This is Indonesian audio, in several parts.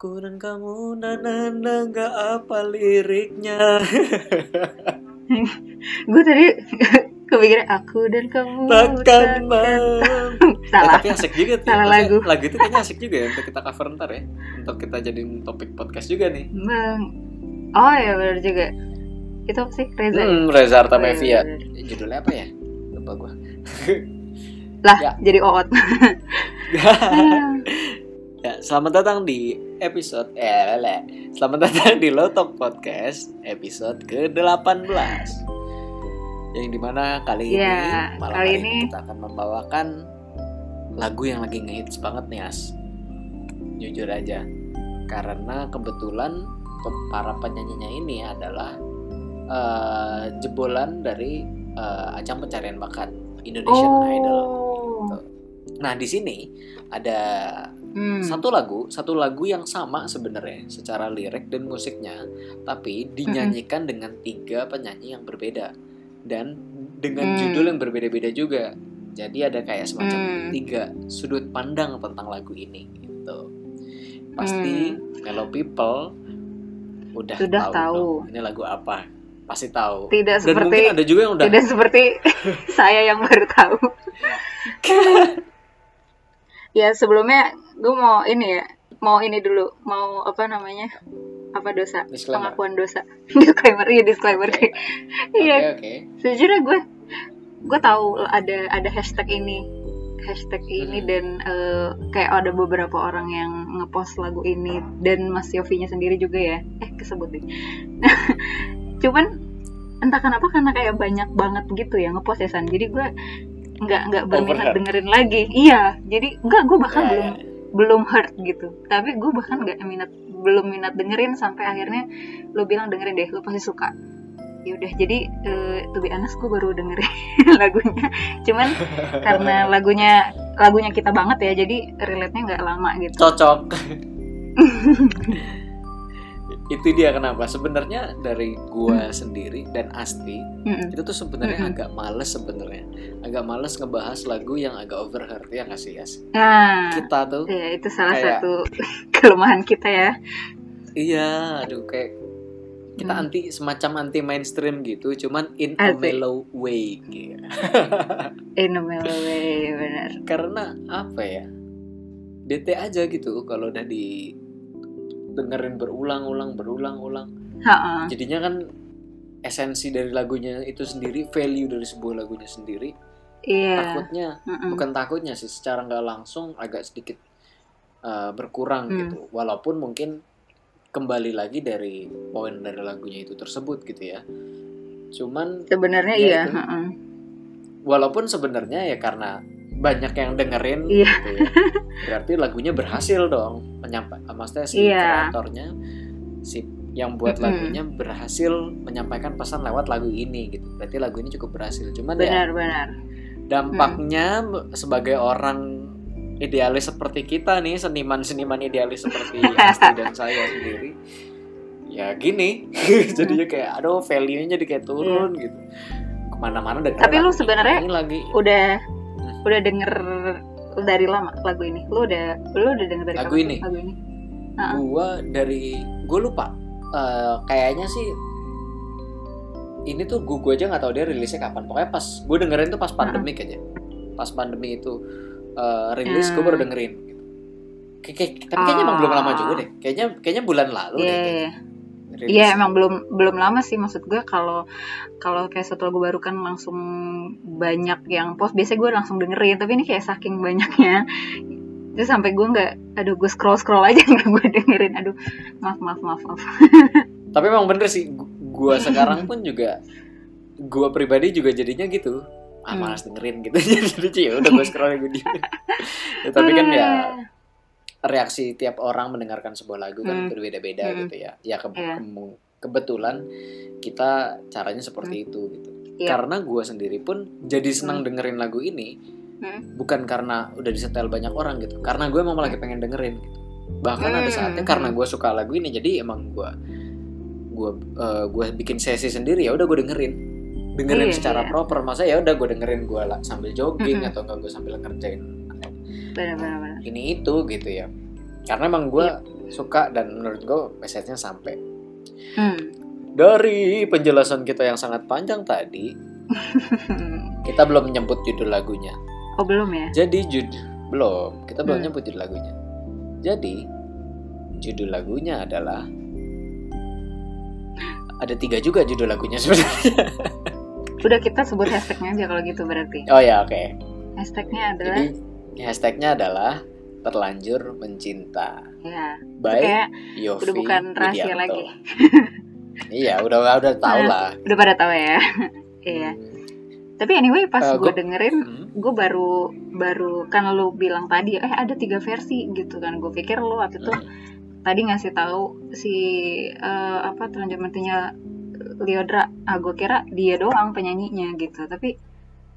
Aku dan kamu nanana nggak apa liriknya gue tadi kepikiran aku dan kamu Takkan mau Eh, salah tapi asik juga tuh Salah lagu. Lagu itu kayaknya asik juga ya Untuk kita cover ntar ya Untuk kita jadiin topik podcast juga nih Bang. oh ya benar juga itu apa sih Reza ya? Hmm, Reza Oh, Artamevia bener. Judulnya apa ya? Lupa gua lah Ya. jadi oot Ya, selamat datang di episode eh lele. Selamat datang di Lotok Podcast episode ke-18. Yang di mana kali Ya, ini malam kali ini- kita akan membawakan lagu yang lagi ngehits banget nih As. Jujur aja. Karena kebetulan para penyanyinya ini adalah eh, jebolan dari eh, ajang pencarian bakat Indonesian Idol. oh Nah, di sini ada Hmm. satu lagu, satu lagu yang sama sebenarnya secara lirik dan musiknya, tapi dinyanyikan dengan tiga penyanyi yang berbeda dan dengan Hmm. judul yang berbeda-beda juga. Jadi ada kayak semacam Hmm. tiga sudut pandang tentang lagu ini gitu. Pasti Mellow People udah, Hmm. Sudah tahu, tahu. dong ini lagu apa. Pasti tahu. tidak Dan seperti mungkin ada juga yang udah tidak seperti saya yang baru tahu ya sebelumnya gue mau ini ya mau ini dulu mau apa namanya apa dosa Disclaimer. pengakuan dosa disclaimer iya disclaimer iya Oke, oke. sejujurnya gue gue tahu ada ada hashtag ini hashtag ini Mhm. dan eh, kayak ada beberapa orang yang ngepost lagu ini dan Mas Yofinya sendiri juga ya eh kesebut deh cuman entah kenapa karena kayak banyak banget gitu ya ngepost ya San jadi gue nggak nggak berminat Overheard. dengerin lagi iya jadi enggak gue bahkan Ya, belum ya. Belum hurt gitu. Tapi gue bahkan nggak minat belum minat dengerin sampai akhirnya lo bilang dengerin deh lo pasti suka. Ya udah jadi eh, to be honest gue baru dengerin lagunya. Cuman karena lagunya lagunya kita banget ya jadi relate nya nggak lama gitu. Cocok itu dia kenapa sebenarnya dari gua sendiri dan Asti Mm-mm. itu tuh sebenarnya Mm-mm. agak males sebenarnya agak males ngebahas lagu yang agak overheard ya nggak sih Yas nah kita tuh ya itu salah kayak- satu kelemahan kita ya iya aduh kayak kita Hmm. anti semacam anti mainstream gitu cuman in a Asik. mellow way gitu. in a mellow way benar karena apa ya bete aja gitu kalau udah di dengerin berulang-ulang berulang-ulang jadinya kan esensi dari lagunya itu sendiri value dari sebuah lagunya sendiri iya takutnya Mm-mm. bukan takutnya sih secara nggak langsung agak sedikit uh, berkurang Hmm. gitu walaupun mungkin kembali lagi dari poin dari lagunya itu tersebut gitu ya cuman sebenarnya Ya, iya itu. walaupun sebenarnya ya karena banyak yang dengerin Iya. gitu ya berarti lagunya berhasil dong menyampaikan maksudnya si Iya. kreatornya si yang buat Mm-mm. lagunya berhasil menyampaikan pesan lewat lagu ini gitu berarti lagu ini cukup berhasil cuman ya benar-benar dampaknya sebagai orang idealis seperti kita nih seniman-seniman idealis seperti Asti dan saya sendiri ya gini jadinya kayak aduh value-nya jadi kayak turun gitu ke mana-mana. Tapi lu sebenarnya lagi udah Hmm. Udah denger dari lama lagu ini lu udah lu udah denger dari Lagu kapan ini? lagu ini Ha-ha. gua dari gue lupa Eh, kayaknya sih ini tuh gue gue aja nggak tahu dia rilisnya kapan pokoknya pas gue dengerin tuh pas pandemi kayaknya pas pandemi itu eh, rilis gue baru Hmm. dengerin. Kayak, kayak- tapi kayaknya emang belum lama juga deh kayaknya kayaknya bulan lalu Iya, deh iya, kayaknya. Iya. Iya emang belum belum lama sih maksud gue kalau kalau kayak satu lagu baru kan langsung banyak yang post biasanya gue langsung dengerin tapi ini kayak saking banyaknya. Terus sampai gue nggak aduh gue scroll scroll aja nggak gue dengerin. Aduh maaf maaf maaf maaf. Tapi emang bener sih gue sekarang pun juga gue pribadi juga jadinya gitu. Ah Hmm. malas dengerin gitu. Jadi ya udah gue scroll gue diem. Ya, tapi kan ya reaksi tiap orang mendengarkan sebuah lagu kan Hmm. berbeda-beda Hmm. gitu ya. Ya ke- Iya. kemu- kebetulan kita caranya seperti itu gitu. Iya. Karena gue sendiri pun jadi senang Hmm. dengerin lagu ini Hmm. bukan karena udah disetel banyak orang gitu. Karena gue emang lagi pengen dengerin gitu. Bahkan ada Hmm. saatnya karena gue suka lagu ini jadi emang gue gue eh, gue bikin sesi sendiri ya udah gue dengerin dengerin Iya, secara iya. proper masa ya udah gue dengerin gue sambil jogging Mm-mm. atau enggak gue sambil ngerjain benar benar benar. Ini itu gitu ya. Karena emang gue Iya. suka dan menurut gue message-nya sampai. Hmm. dari penjelasan kita yang sangat panjang tadi kita belum menyebut judul lagunya. Oh belum ya? Jadi jud belum. Kita belum Hmm. nyebut judul lagunya. Jadi judul lagunya adalah ada tiga juga judul lagunya sebenarnya. Udah kita sebut hashtagnya aja kalau gitu berarti. Oh ya oke. Hashtagnya adalah jadi hashtagnya adalah terlanjur mencinta. Ya by kayak Yofi udah bukan rahasia Widianto. lagi. Iya udah udah tau lah. udah pada tahu ya. Iya. Tapi anyway pas Eh, gue gua- dengerin Hmm. gue baru baru kan lo bilang tadi eh ada tiga versi gitu kan. Gue pikir lo waktu itu Hmm. tadi ngasih tahu si eh, apa terlanjur mentinya Liodra. Ah gue kira dia doang penyanyinya gitu. Tapi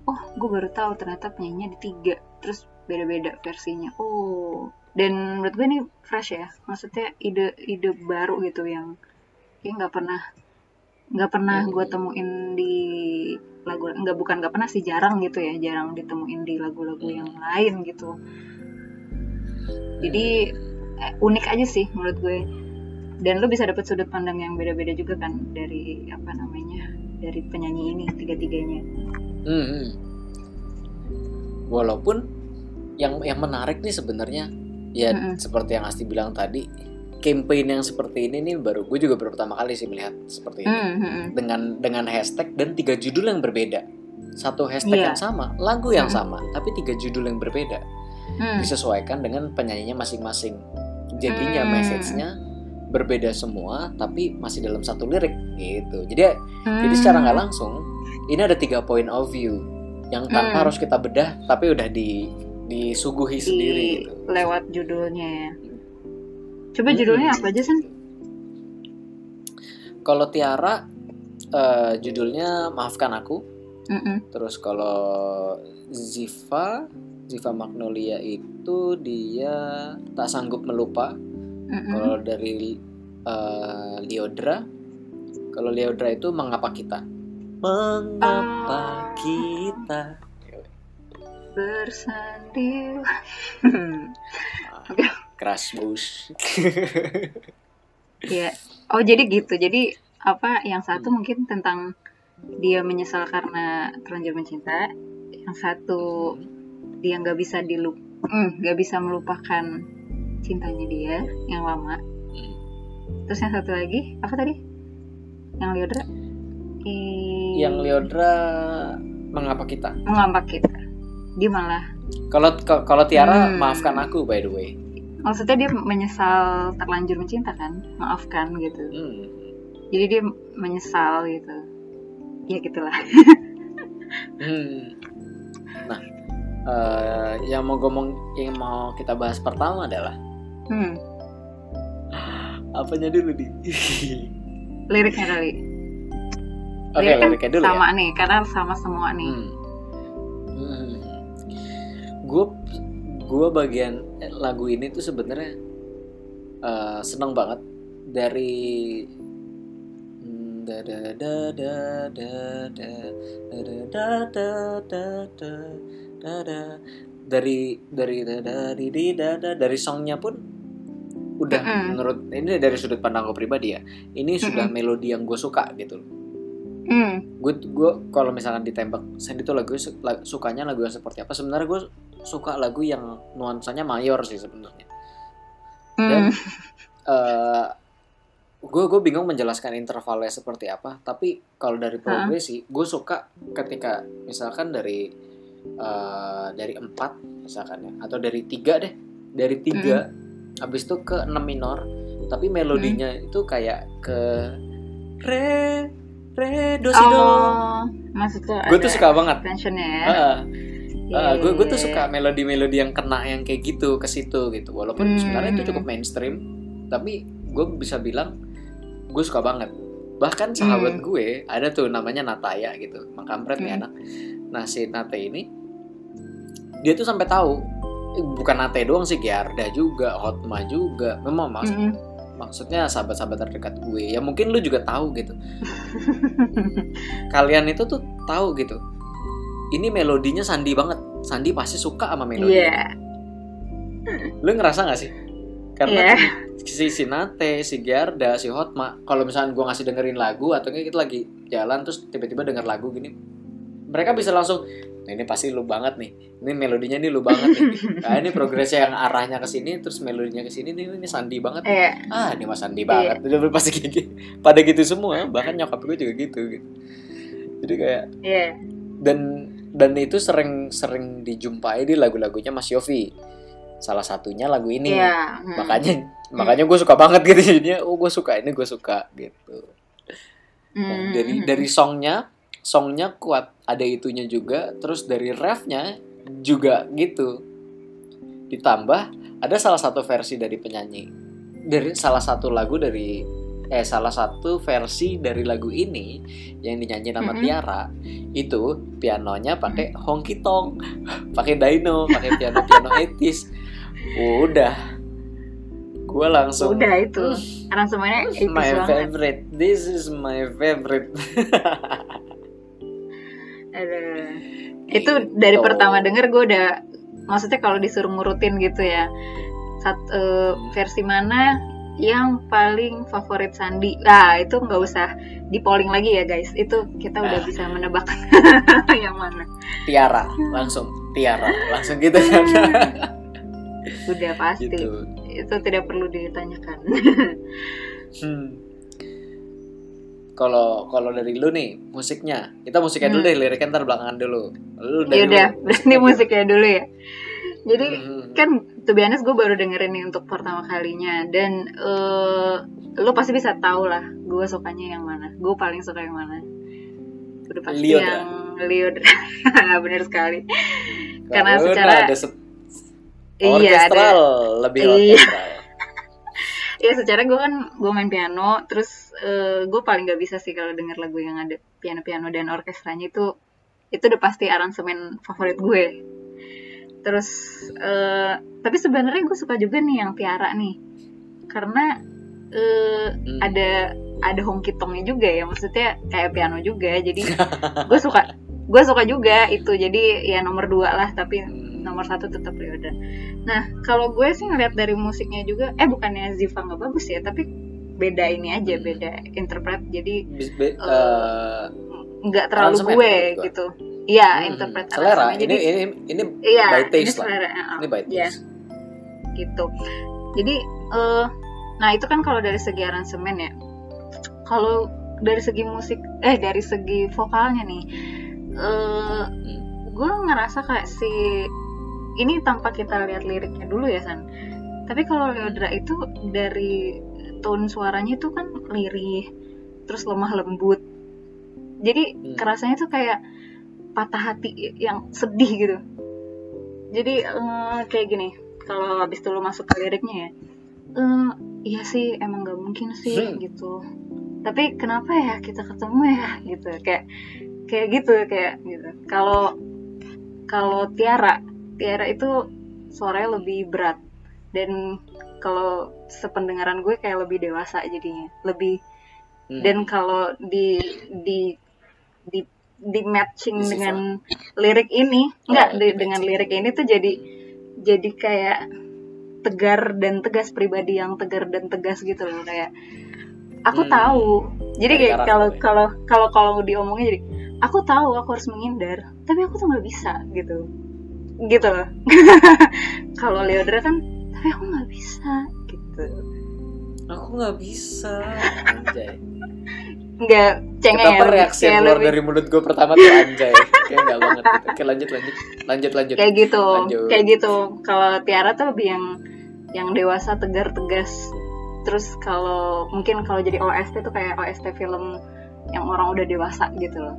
oh gue baru tahu ternyata penyanyinya ada tiga. Terus beda-beda versinya. Oh. Dan menurut gue ini fresh ya. Maksudnya ide ide baru gitu yang kayak nggak pernah nggak pernah gue temuin di lagu nggak bukan nggak pernah sih jarang gitu ya jarang ditemuin di lagu-lagu yang lain gitu. Jadi eh, unik aja sih menurut gue. Dan lo bisa dapet sudut pandang yang beda-beda juga kan dari apa namanya dari penyanyi ini tiga-tiganya. Hmm, hmm. Walaupun yang yang menarik nih sebenarnya ya Mm-mm. seperti yang Asti bilang tadi, campaign yang seperti ini nih baru gue juga baru pertama kali sih melihat seperti ini Hmm, hmm, hmm. dengan dengan hashtag dan tiga judul yang berbeda. Satu hashtag Iya. yang sama, lagu yang Mm-mm. sama, tapi tiga judul yang berbeda Hmm. disesuaikan dengan penyanyinya masing-masing. Jadinya Hmm. message-nya berbeda semua tapi masih dalam satu lirik gitu. Jadi jadi Hmm. secara nggak langsung ini ada tiga point of view yang tanpa Hmm. harus kita bedah tapi udah di disuguhi di sendiri gitu. lewat judulnya ya coba Hmm. judulnya apa aja sih Kalau Tiara eh, judulnya Maafkan Aku. Mm-mm. Terus kalau Ziva Ziva Magnolia itu dia tak sanggup melupa. Mm-mm. Kalau dari eh, Liodra, kalau Liodra itu mengapa kita? Mengapa Ah. kita? Bersanding Crash bus. ya oh jadi gitu. Jadi apa yang satu mungkin tentang dia menyesal karena terlanjur mencinta. Yang satu dia nggak bisa dilup mm, nggak bisa melupakan cintanya dia yang lama. Terus yang satu lagi apa tadi? Yang Liodra I- Yang Liodra mengapa kita? mengambak kita dia malah Kalau ka- kalau Tiara Hmm. maafkan aku by the way. maksudnya dia menyesal terlanjur mencinta kan maafkan gitu Hmm. jadi dia menyesal gitu ya gitulah Hmm. Nah, eh, yang mau ngomong yang mau kita bahas pertama adalah hmm, apanya dulu di? liriknya kali Oke, kan liriknya dulu sama ya. nih karena sama semua nih Gue gue bagian eh, lagu ini tuh sebenarnya eh, seneng banget dari Hmm, da da da da da da da da da da da da da da dari dari da da di di da da dari songnya pun udah Mm-mm. menurut ini dari sudut pandang gue pribadi ya ini sudah melodi yang gue suka gitu loh hmm, gue gue kalau misalkan ditembak Sandy tuh lagu sukanya lagu yang seperti apa sebenarnya gue suka lagu yang nuansanya mayor sih sebenarnya. Dan- hmm, eh gue gue bingung menjelaskan intervalnya seperti apa tapi kalau dari progresi gue suka ketika misalkan dari eh, dari empat misalkan ya atau dari tiga deh dari tiga habis itu ke enam minor tapi melodinya itu kayak ke re re do si do. Oh maksudnya gue tuh suka banget. tensionnya ya? Ah, Iya, ah, gue gue tuh suka melodi-melodi yang kena yang kayak gitu ke situ gitu walaupun Hmm. sebenarnya itu cukup mainstream tapi gue bisa bilang gue suka banget bahkan sahabat Hmm. gue ada tuh namanya Nataya gitu makampret nih Hmm. anak nah si Nate ini dia tuh sampai tahu eh, bukan Nate doang sih Giarda juga Hotma juga memang mas Mm-mm. maksudnya sahabat-sahabat terdekat gue ya mungkin lu juga tahu gitu kalian itu tuh tahu gitu ini melodinya Sandi banget Sandi pasti suka sama melodi Iya, lu ngerasa gak sih karena Iya. si Sinate, si Giarda, si Hotma, kalau misalnya gue ngasih dengerin lagu atau enggak kita lagi jalan terus tiba-tiba denger lagu gini, mereka bisa langsung, nah ini pasti lu banget nih, ini melodinya nih lu banget nih, nah ini progresnya yang arahnya ke sini terus melodinya ke sini nih ini sandi banget, nih. Iya. ah ini mas sandi banget, udah pasti kayak gitu, pada gitu semua, bahkan nyokap gue juga gitu, gitu. jadi kayak Iya. dan dan itu sering sering dijumpai di lagu-lagunya Mas Yofi, salah satunya lagu ini, Iya. hmm. makanya makanya gue suka banget gitu. Jadinya oh gue suka ini gue suka gitu. Hmm. Nah, dari dari songnya songnya kuat. Ada itunya juga. Terus dari refnya juga gitu. Ditambah ada salah satu versi dari penyanyi. Dari salah satu lagu dari eh salah satu versi dari lagu ini yang dinyanyi nama Mhm. Tiara itu pianonya pakai honky tonk pakai dyno pakai piano piano etis udah gue langsung Udah itu. Aransemennya This is itu my banget. favorite. This is my favorite. Aduh. Itu dari Gitu. pertama denger gue udah maksudnya kalau disuruh ngurutin gitu ya. Sat, eh, versi mana yang paling favorit Sandi? Nah, itu nggak usah di polling lagi ya, guys. Itu kita udah Ah. bisa menebak yang mana. Tiara, langsung Tiara, langsung gitu kan. Udah pasti. gitu. Itu tidak perlu ditanyakan. Hmm. Kalau kalau dari lu nih musiknya, kita musiknya dulu Hmm. deh, liriknya ntar belakangan dulu. Lu ya udah, dulu, berarti musiknya dulu ya. Jadi Hmm. kan be honest gue baru dengerin nih untuk pertama kalinya dan eh lo pasti bisa tahu lah gue sukanya yang mana gue paling suka yang mana udah pasti Liodra. yang Liodra bener sekali karena Kalau secara- ada se- iya ada lebih Iya. orkestral. ya secara gue kan gue main piano terus gue paling gak bisa sih kalau denger lagu yang ada piano-piano dan orkestranya itu itu udah pasti aransemen favorit gue terus eh, tapi sebenarnya gue suka juga nih yang Tiara nih karena eh, Hmm. ada ada honky tongnya juga ya maksudnya kayak piano juga jadi gue suka gue suka juga itu jadi ya nomor dua lah tapi Hmm. nomor satu tetap Ryodan. Nah kalau gue sih ngeliat dari musiknya juga, eh bukannya Ziva nggak bagus ya, tapi beda ini aja, Hmm. beda interpret, jadi be- Eh, eh, nggak terlalu Aransemen gue gitu. Iya hmm, interpret selera. aransemen. Ini Jadi ini ini iya by ini taste lah. selera. uh, Ini by iya, taste. gitu. Jadi eh nah itu kan kalau dari segi aransemen ya. Kalau dari segi musik, eh dari segi vokalnya nih, eh Hmm. gue ngerasa kayak si ini tanpa kita lihat liriknya dulu ya san tapi kalau Leodra itu dari tone suaranya itu kan lirih terus lemah lembut jadi Hmm. kerasanya tuh kayak patah hati yang sedih gitu jadi eh, kayak gini kalau habis dulu masuk ke liriknya ya eh, iya sih emang gak mungkin sih Hmm. gitu tapi kenapa ya kita ketemu ya gitu kayak kayak gitu kayak gitu kalau kalau Tiara Tiara itu suaranya lebih berat dan kalau sependengaran gue kayak lebih dewasa jadinya lebih Hmm. dan kalau di di di di matching dengan lirik ini enggak Oh, di- dengan lirik ini tuh jadi jadi kayak tegar dan tegas pribadi yang tegar dan tegas gitu loh kayak aku Hmm. tahu jadi kayak karakter kalau ya. kalau kalau kalau diomongnya jadi aku tahu aku harus menghindar tapi aku tuh nggak bisa gitu gitu loh kalau Leodra kan tapi aku nggak bisa gitu Aku nggak bisa. Anjay. Nggak cengeng Kenapa ya, reaksi yang keluar lebih- dari mulut gue pertama tuh anjay? Kayak nggak banget. Gitu. Oke lanjut lanjut lanjut lanjut. kayak gitu Lanjut. kayak gitu kalau Tiara tuh lebih yang yang dewasa tegar tegas terus kalau mungkin kalau jadi OST tuh kayak OST film yang orang udah dewasa gitu loh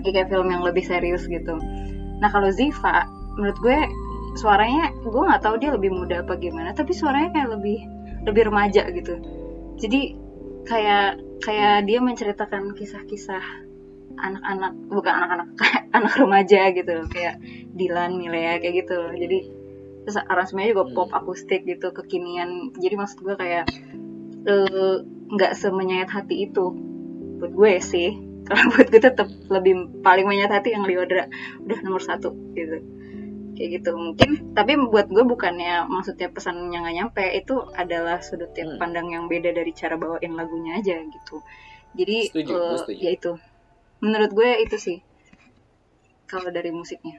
kayak film yang lebih serius gitu nah kalau Ziva menurut gue suaranya gue nggak tahu dia lebih muda apa gimana tapi suaranya kayak lebih lebih remaja gitu jadi kayak kayak dia menceritakan kisah-kisah anak-anak bukan anak-anak anak remaja gitu loh kayak Dilan Milea kayak gitu loh. Jadi terus aransemennya juga Hmm. pop akustik gitu kekinian. Jadi maksud gue kayak eh, nggak semenyayat hati itu. Buat gue sih kalau buat gue tetap lebih paling menyayat hati yang Liodra udah nomor satu gitu kayak gitu mungkin tapi buat gue bukannya maksudnya pesan yang nggak nyampe itu adalah sudut Hmm. pandang yang beda dari cara bawain lagunya aja gitu jadi Setuju, gue eh, setuju. ya itu menurut gue itu sih kalau dari musiknya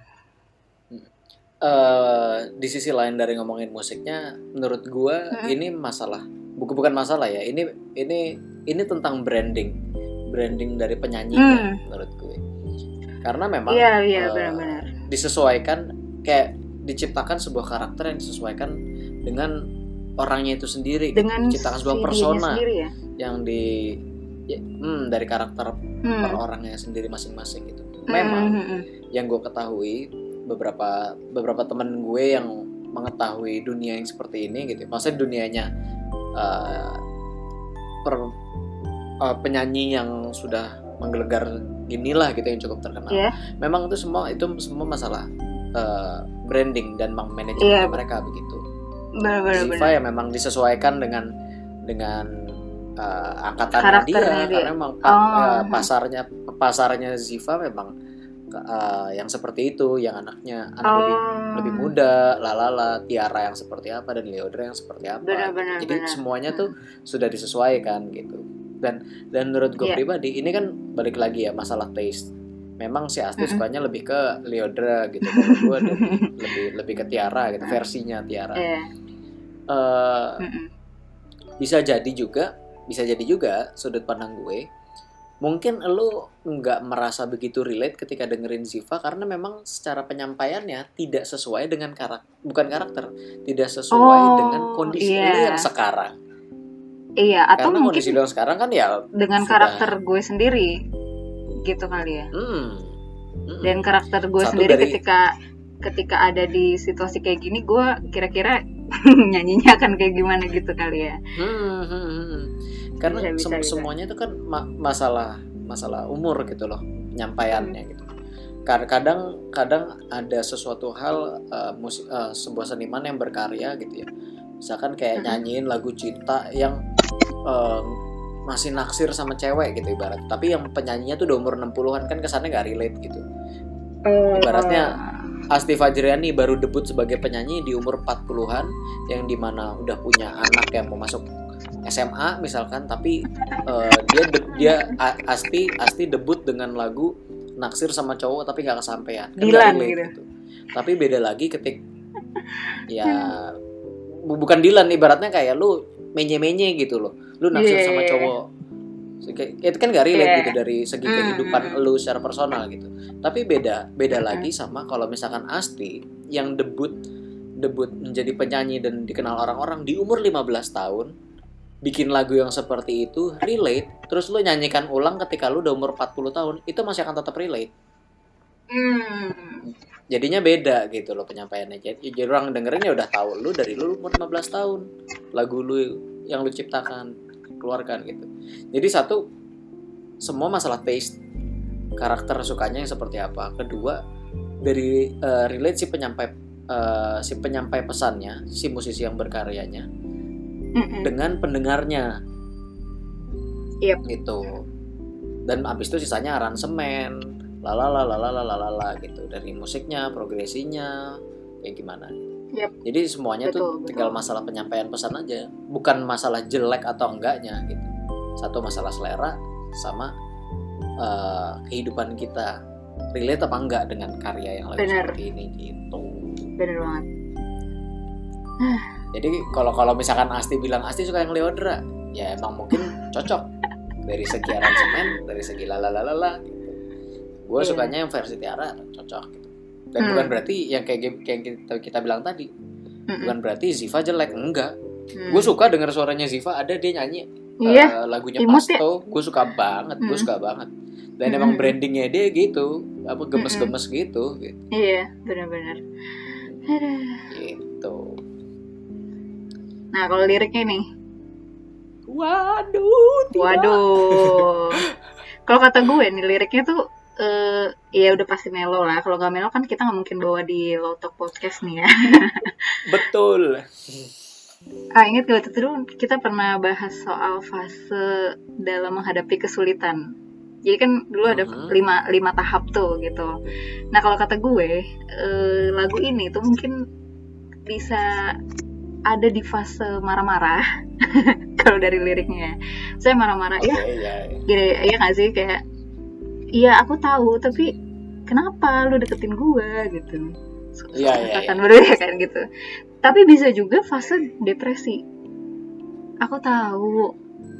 eh di sisi lain dari ngomongin musiknya, menurut gua Mm-mm. ini masalah. Bukan bukan masalah ya. Ini ini ini tentang branding. Branding dari penyanyinya Hmm. menurut gue. Karena memang iya iya eh, benar-benar disesuaikan kayak diciptakan sebuah karakter yang disesuaikan dengan orangnya itu sendiri. gitu. dengan diciptakan sebuah si persona sendiri ya yang di ya, hmm, dari karakter Hmm. per orangnya sendiri masing-masing gitu. Hmm, Memang hmm, hmm. yang gue ketahui beberapa beberapa temen gue yang mengetahui dunia yang seperti ini gitu maksudnya dunianya eh, per eh, penyanyi yang sudah menggelegar inilah gitu yang cukup terkenal Iya. memang itu semua itu semua masalah eh, branding dan manajemen Iya. mereka begitu Ziva ya memang disesuaikan dengan dengan eh, angkatannya dia, dia. karena memang pa- Oh. eh, pasarnya pasarnya Ziva memang eh, yang seperti itu yang anaknya anak lebih oh lebih muda, lalala, Tiara yang seperti apa dan Leodra yang seperti apa. Benar-benar, Jadi benar. semuanya tuh sudah disesuaikan gitu. Dan dan menurut gue Iya. pribadi ini kan balik lagi ya masalah taste. Memang si Asti sukanya lebih ke Leodra gitu. Kalau gue lebih lebih ke Tiara gitu, versinya Tiara. Iya. Eh, Mm-mm. bisa jadi juga, bisa jadi juga sudut pandang gue. Mungkin lu nggak merasa begitu relate ketika dengerin Ziva karena memang secara penyampaiannya tidak sesuai dengan karakter, bukan karakter, tidak sesuai Oh, dengan kondisi iya. lu yang sekarang. Iya, atau karena mungkin kondisi lu yang sekarang kan ya, dengan sudah- karakter gue sendiri gitu kali ya. hmm, hmm, Dan karakter gue Satu sendiri dari- ketika ketika ada di situasi kayak gini, gue kira-kira nyanyinya akan kayak gimana gitu kali ya. hmm, hmm, hmm. karena Bisa, sem- bisa. semuanya itu kan ma- masalah masalah umur gitu loh, penyampaiannya gitu. Kad- Kadang kadang ada sesuatu hal eh, musik eh, sebuah seniman yang berkarya gitu ya. Misalkan kayak nyanyiin lagu cinta yang eh, masih naksir sama cewek gitu ibarat. Tapi yang penyanyinya tuh udah umur 60-an kan kesannya nggak relate gitu. Ibaratnya Asti Fajriani baru debut sebagai penyanyi di umur 40-an yang di mana udah punya anak yang mau masuk SMA misalkan tapi eh, dia de- dia Asti Asti debut dengan lagu naksir sama cowok tapi gak kesampaian Kan Dilan nggak relate gitu. tapi beda lagi ketik ya bu- bukan Dilan ibaratnya kayak lu menye-menye gitu loh lu naksir Iya, sama iya, iya. cowok itu kan gak relate Iya. gitu dari segi Hmm, kehidupan hmm. lu secara personal gitu tapi beda beda Hmm. lagi sama kalau misalkan Asti yang debut debut menjadi penyanyi dan dikenal orang-orang di umur 15 tahun bikin lagu yang seperti itu relate terus lu nyanyikan ulang ketika lu udah umur 40 tahun itu masih akan tetap relate Hmm. jadinya beda gitu loh penyampaiannya jadi, jadi orang dengerin ya udah tahu lu dari lu umur 15 tahun lagu lu yang lu ciptakan keluarkan gitu. Jadi satu semua masalah taste karakter sukanya yang seperti apa. Kedua dari eh, relate si penyampai eh, si penyampai pesannya si musisi yang berkaryanya Mm-mm. dengan pendengarnya. Yep. gitu. Dan abis itu sisanya aransemen lalala lalala lalala gitu. Dari musiknya progresinya kayak gimana Yep. jadi semuanya tuh Betul, tinggal betul. masalah penyampaian pesan aja bukan masalah jelek atau enggaknya gitu satu masalah selera sama eh, kehidupan kita relate apa enggak dengan karya yang lagi Bener. seperti ini gitu Bener banget. Jadi kalau kalau misalkan Asti bilang Asti suka yang Leodra, ya emang mungkin cocok dari segi aransemen, dari segi lalalalala gitu. Gue Iya. sukanya yang versi Tiara cocok gitu. Dan Hmm. bukan berarti yang kayak game- kayak kita, kita bilang tadi, Mm-mm. bukan berarti Ziva jelek, enggak. Hmm. Gue suka denger suaranya Ziva, ada dia nyanyi Iya. eh, lagunya imut ya. Pasto, gue suka banget, gue Hmm. suka banget. Dan Hmm. emang brandingnya dia gitu, apa gemes-gemes gitu, gitu. Iya, benar-benar. Gitu. Nah, kalau liriknya nih, Waduh, tidak. waduh. kalau kata gue nih liriknya tuh eh ya udah pasti melo lah. Kalau nggak melo kan kita nggak mungkin bawa di Low Talk Podcast nih ya. Betul. Ah, ingat gak waktu itu kita pernah bahas soal fase dalam menghadapi kesulitan. Jadi kan dulu ada Mhm. lima lima tahap tuh gitu. Nah kalau kata gue eh, lagu ini tuh mungkin bisa ada di fase marah-marah. kalau dari liriknya, saya marah-marah Oke, ya ya, ya. gini ya nggak sih kayak iya aku tahu tapi kenapa lu deketin gue gitu? Iya, iya, iya. kan gitu. Tapi bisa juga fase depresi. Aku tahu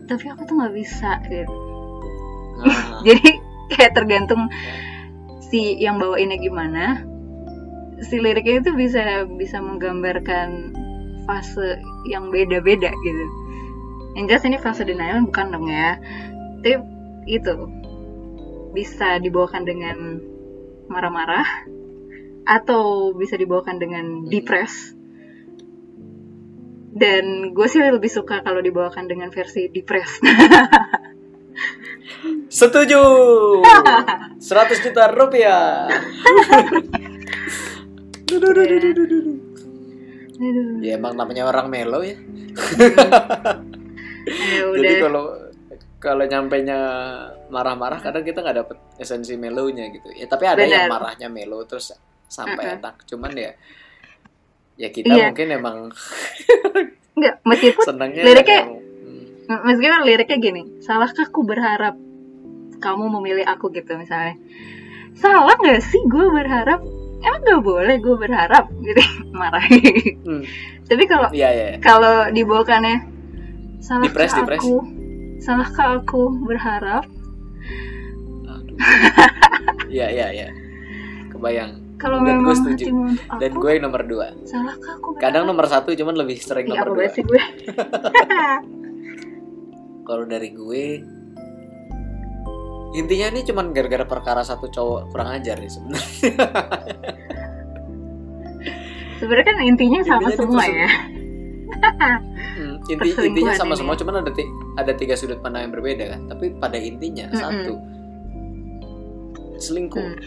tapi aku tuh nggak bisa gitu. Nah, jadi kayak tergantung si yang bawainnya gimana. Si liriknya itu bisa bisa menggambarkan fase yang beda-beda gitu. Yang jelas ini fase denial bukan dong ya. Tapi itu bisa dibawakan dengan marah-marah atau bisa dibawakan dengan depres dan gue sih lebih suka kalau dibawakan dengan versi depres Setuju. 100 juta rupiah. Aduh, Ya emang namanya orang melo ya. ya Jadi kalau kalau nyampe nya marah-marah kadang kita nggak dapet esensi melonya gitu. Ya tapi ada yang Benar. marahnya melo terus sampai Mm-mm. enak. Cuman ya ya kita Iya. mungkin emang enggak meskipun senangnya liriknya- yang- hmm, meskipun liriknya gini salahkah aku berharap kamu memilih aku gitu misalnya salah nggak sih gue berharap emang nggak boleh gue berharap gitu marah hmm, tapi kalau iya iya. kalau dibawakannya salahkah Dipres, dipres. aku salahkah aku berharap. Iya iya iya. Kebayang. kalau Dan gue memang setuju. aku Dan gue yang nomor dua. salahkah aku berharap Kadang nomor satu cuman lebih sering Ih, nomor apa dua. sih gue Kalau dari gue intinya ini cuman gara-gara perkara satu cowok kurang ajar nih sebenarnya. sebenarnya kan intinya sama Intinya ini semua ya Hmm, inti intinya sama ini semua cuman ada ada tiga sudut pandang yang berbeda kan. Tapi pada intinya Mm-mm. satu selingkuh. Hmm.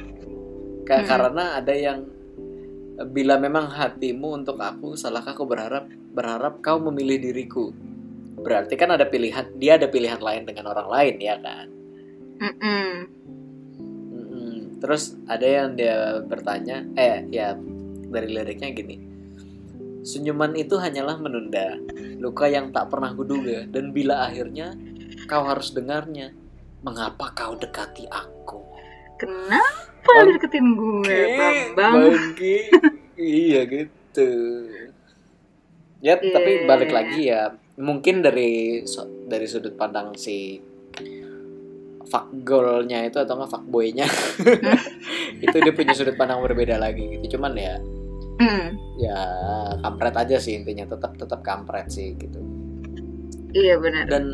Ka- Mm-mm. Karena ada yang bila memang hatimu untuk aku, salahkah aku berharap berharap kau memilih diriku. Berarti kan ada pilihan, dia ada pilihan lain dengan orang lain ya kan. Mm-mm. Mm-mm. Terus ada yang dia bertanya, eh ya dari liriknya gini. Senyuman itu hanyalah menunda luka yang tak pernah kuduga dan bila akhirnya kau harus dengarnya, mengapa kau dekati aku? Kenapa Bang- deketin gue bang Bangki. iya gitu. Ya, Iya, tapi balik lagi ya, mungkin dari dari sudut pandang si fuckgirl-nya itu atau enggak fuckboy-nya. itu dia punya sudut pandang berbeda lagi gitu. Cuman ya Hmm, ya kampret aja sih intinya tetap tetap kampret sih gitu iya benar dan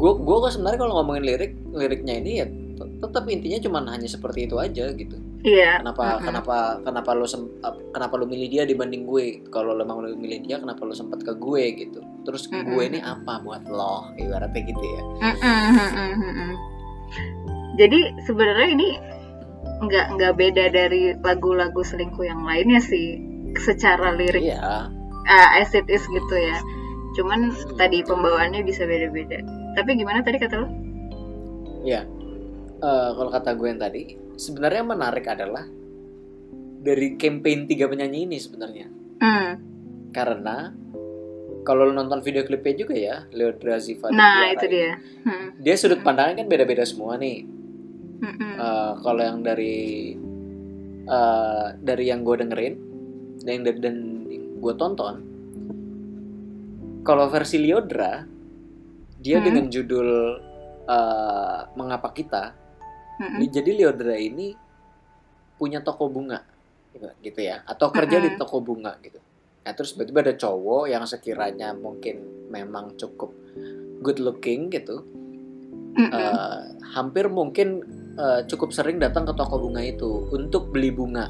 gue gue kok sebenarnya kalau ngomongin lirik liriknya ini ya tetap intinya cuman hanya seperti itu aja gitu. Iya. Kenapa Mm-mm. kenapa kenapa lo sem- ap- kenapa lo milih dia dibanding gue? Kalau lo emang lo milih dia kenapa lo sempat ke gue gitu? Terus Mm-mm. gue ini apa buat lo? Ibaratnya gitu ya. Mm-mm, mm-mm. jadi sebenarnya ini nggak nggak beda dari lagu-lagu selingkuh yang lainnya sih secara lirik iya. ah, as it is gitu ya. Cuman Hmm. tadi pembawaannya bisa beda-beda tapi gimana tadi kata lo Iya. Eh, kalau kata gue yang tadi, sebenarnya yang menarik adalah dari campaign tiga penyanyi ini sebenarnya. hmm. Karena kalau lo nonton video klipnya juga ya, Leodra Ziva nah itu dia hmm. Dia sudut pandangnya kan beda-beda semua nih. Eh, kalau yang dari eh, dari yang gue dengerin dan dan, dan gue tonton, kalau versi Leodra, dia Hmm. dengan judul eh, Mengapa Kita Mm-mm. Jadi Leodra ini punya toko bunga gitu- ya atau kerja di Mm-mm. toko bunga gitu. Nah, terus tiba-tiba ada cowok yang sekiranya mungkin memang cukup good looking gitu. Mm-mm. eh, hampir mungkin eh, cukup sering datang ke toko bunga itu untuk beli bunga.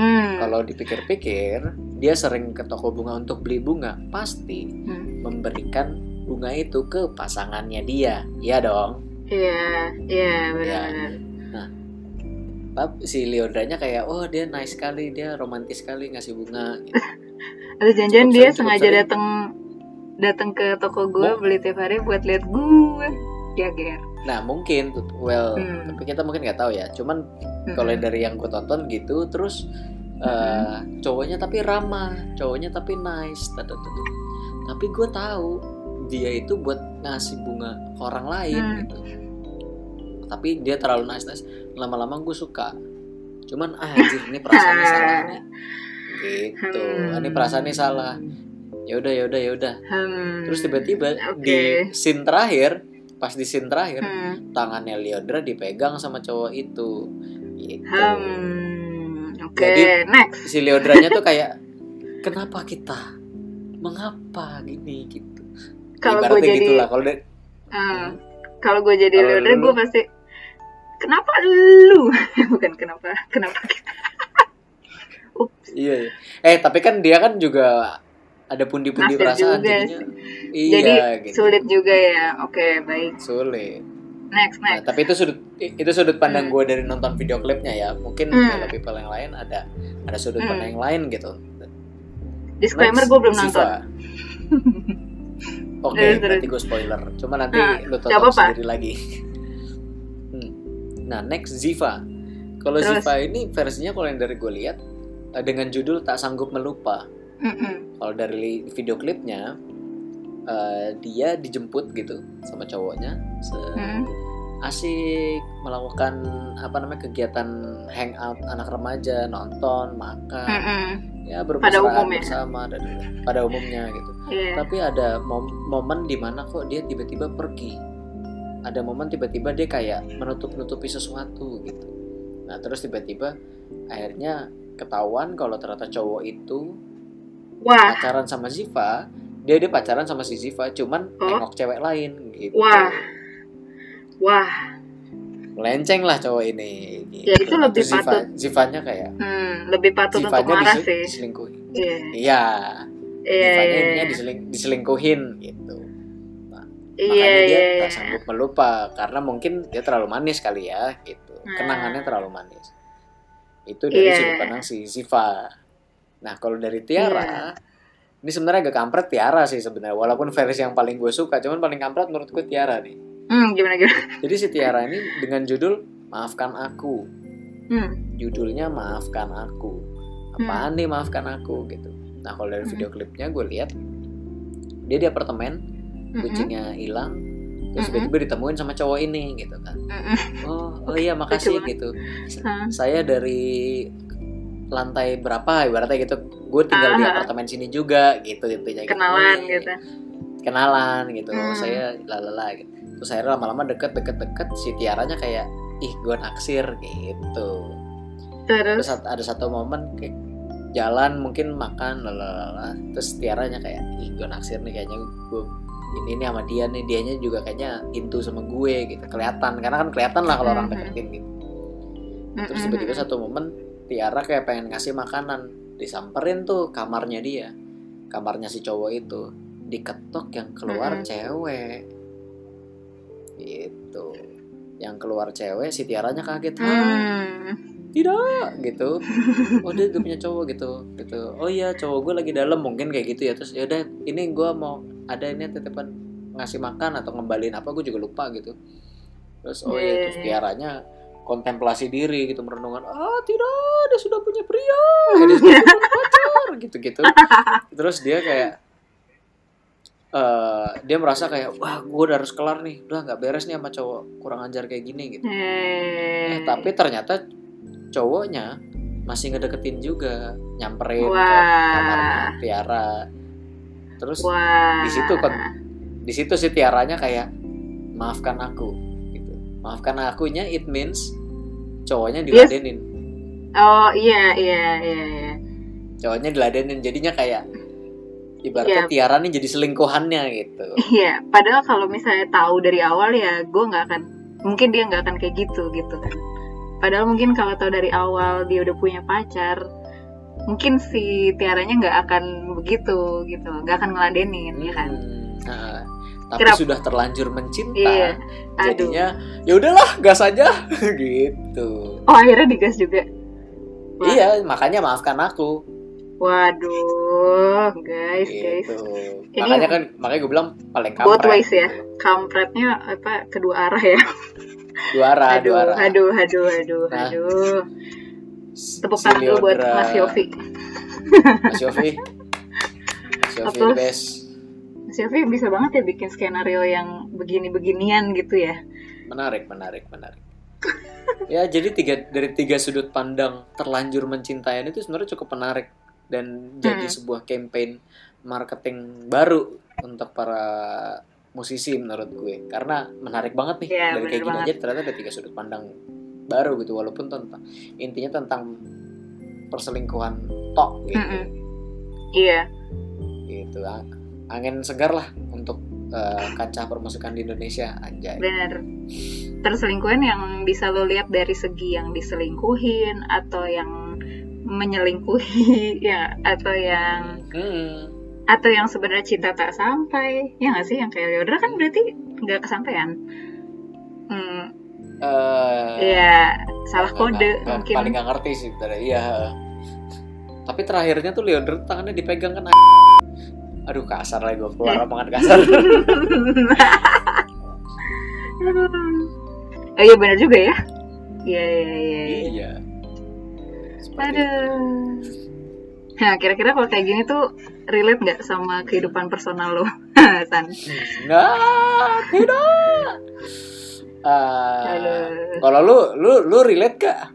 Hmm. Kalau dipikir-pikir, dia sering ke toko bunga untuk beli bunga, pasti Hmm. memberikan bunga itu ke pasangannya dia. Iya dong. Iya, iya benar-benar. Tapi si Leodranya kayak, oh dia nice sekali, dia romantis sekali ngasih bunga. Gitu. Atau janjian dia sengaja datang datang ke toko gue beli tiap hari buat lihat gue ya ger nah mungkin well Hmm. tapi kita mungkin nggak tahu ya cuman kalau Mm-mm. dari yang gue tonton gitu terus eh, cowoknya tapi ramah cowoknya tapi nice tadu. tapi gue tahu dia itu buat ngasih bunga ke orang lain Hmm. gitu tapi dia terlalu nice nice lama-lama gue suka cuman ah, anjir ini perasaannya salah nih gitu Hmm. ini perasaannya salah ya udah ya udah ya udah Hmm. terus tiba-tiba Oke. di scene terakhir pas di scene terakhir Hmm. tangannya Leodra dipegang sama cowok itu gitu Hmm. Oke, Jadi- next. si Leodranya tuh kayak kenapa kita mengapa gini gitu Kalau gue jadi, gitu lah kalau da- Hmm. kalau gue jadi lu- gue pasti kenapa lu? Bukan kenapa, kenapa kita? Ups. iya iya. eh tapi kan dia kan juga ada pundi-pundi perasaan juga jadinya iya jadi gitu sulit juga ya. Oke, baik. sulit Next, Nah, next. tapi itu sudut itu sudut pandang Hmm. gue dari nonton video klipnya ya. Mungkin Hmm. kalau people yang lain ada ada sudut Hmm. pandang yang lain gitu. Disclaimer gue belum nonton. Oke, Terus, berarti gue spoiler. Cuma nanti Nah, lu tonton sendiri lagi. Hmm. Nah, next Ziva. Kalau. Ziva ini versinya kalau yang dari gue lihat eh, dengan judul tak sanggup melupa. Mm-mm. Kalau dari video klipnya eh, dia dijemput gitu sama cowoknya. Se- Mm. asik melakukan apa namanya kegiatan hangout anak remaja nonton makan Mm-mm. ya Pada bermesraan umumnya. bersama dan pada umumnya gitu Iya. tapi ada mom- momen di mana kok dia tiba-tiba pergi ada momen tiba-tiba dia kayak menutup-nutupi sesuatu gitu nah terus tiba-tiba akhirnya ketahuan kalau ternyata cowok itu Wah, pacaran sama Ziva dia dia pacaran sama si Ziva cuman Oh. nengok cewek lain gitu Wah. wah. lenceng lah cowok ini gitu. Ya, itu lebih Ziva, patut. Zivanya kayak Hmm, lebih patut untuk Zivanya marah disel- sih. diselingkuhin Iya. iya Iya. Zivanya Iya. intinya diseling- diselingkuhin gitu Iya, makanya dia iya. tak sanggup melupa karena mungkin dia terlalu manis kali ya gitu Nah. kenangannya terlalu manis itu dari Iya. sudut pandang si Ziva nah kalau dari Tiara Iya. Ini sebenarnya agak kampret Tiara sih sebenarnya walaupun versi yang paling gue suka cuman paling kampret menurut gue Tiara nih Hmm, gimana gimana? jadi si Tiara ini dengan judul maafkan aku Hmm. judulnya maafkan aku apaan nih maafkan aku gitu nah kalau dari Hmm. video klipnya gue lihat dia di apartemen Mm-mm. kucingnya hilang terus Mm-mm. tiba-tiba ditemuin sama cowok ini gitu kan Mm-mm. oh oh iya makasih gitu saya dari lantai berapa ibaratnya gitu gue tinggal di Ah. apartemen sini juga gitu intinya gitu. Kenalan gitu. kenalan gitu Hmm. saya lalala gitu terus akhirnya lama-lama deket deket deket si Tiaranya kayak ih gue naksir gitu Terus, terus ada satu momen kayak jalan mungkin makan lalala terus Tiaranya kayak ih gue naksir nih kayaknya gue ini nih sama dia nih dianya juga kayaknya into sama gue gitu kelihatan karena kan kelihatan lah kalau orang Mhm. deketin gitu terus Mm-mm. tiba-tiba satu momen Tiara kayak pengen ngasih makanan. Disamperin tuh kamarnya dia. Kamarnya si cowok itu. Diketok yang keluar Mhm. cewek. Gitu. Yang keluar cewek si Tiaranya kaget? Hmm. tidak gitu. Oh dia udah punya cowok gitu. Gitu. Oh iya cowok gue lagi dalam mungkin kayak gitu ya. Terus yaudah ini gue mau ada ini titipan ngasih makan atau ngembalin apa gue juga lupa gitu. Terus oh iya terus tiaranya kontemplasi diri gitu merenungkan ah tidak dia sudah punya pria dia sudah punya pacar gitu gitu terus dia kayak eh dia merasa kayak wah gue udah harus kelar nih udah nggak beres nih sama cowok kurang ajar kayak gini gitu Eh, Eh, tapi ternyata cowoknya masih ngedeketin juga, nyamperin ke Wah. kamarnya Tiara. Terus Wah. di situ kan di situ si Tiaranya kayak maafkan aku gitu. Maafkan akunya it means cowoknya Yes. diladenin. Oh iya iya iya. iya. Cowoknya diladenin jadinya kayak ibaratnya Iya. Tiara nih jadi selingkuhannya gitu. Iya, padahal kalau misalnya tahu dari awal ya gue nggak akan mungkin dia nggak akan kayak gitu gitu kan. Padahal mungkin kalau tahu dari awal dia udah punya pacar, mungkin si Tiaranya nggak akan begitu gitu, nggak akan ngeladenin ya kan. Hmm, nah, tapi Kenapa? sudah terlanjur mencinta. Iya. Aduh. Jadinya ya udahlah gas aja gitu. Oh akhirnya digas juga. Wah. Iya, makanya maafkan aku. Waduh, guys, guys. gitu Ini- makanya kan makanya gue bilang paling kampret Both ways ya. gitu. Kampretnya apa kedua arah ya. dua arah Aduh, dua arah aduh, aduh, aduh, Nah, aduh. Tepuk tangan dulu buat Mas Yofi. Mas Yofi Mas Yofi best Mas Yofi bisa banget ya bikin skenario yang begini-beginian gitu ya. menarik menarik menarik ya jadi tiga dari tiga sudut pandang terlanjur mencintai itu sebenarnya cukup menarik dan jadi Hmm. sebuah campaign marketing baru untuk para musisi menurut gue karena menarik banget nih Iya, dari kayak gini banget. aja ternyata ada tiga sudut pandang baru gitu walaupun tentang intinya tentang perselingkuhan tok gitu Mm-mm. Iya. gitu Ang- angin segar lah untuk eh, kancah permusikan di Indonesia anjay. Bener. Perselingkuhan yang bisa lo lihat dari segi yang diselingkuhin atau yang menyelingkuhi ya atau yang Hmm. atau yang sebenarnya cinta tak sampai. Ya nggak sih? Yang kayak Leodra kan berarti nggak kesampaian. Hmm, Eh, ya salah nggak- kode nggak- nggak- mungkin. paling gak ngerti sih sebenarnya iya. Tapi terakhirnya tuh Leander tangannya dipegang kan aduh kasar lagi gue keluar Eh. omongan kasar. Oh iya benar juga ya. Iya iya iya iya. iya. Aduh. nah kira-kira kalau kayak gini tuh relate nggak sama kehidupan personal lo San nggak tidak. Aduh. kalau lu lu lu relate gak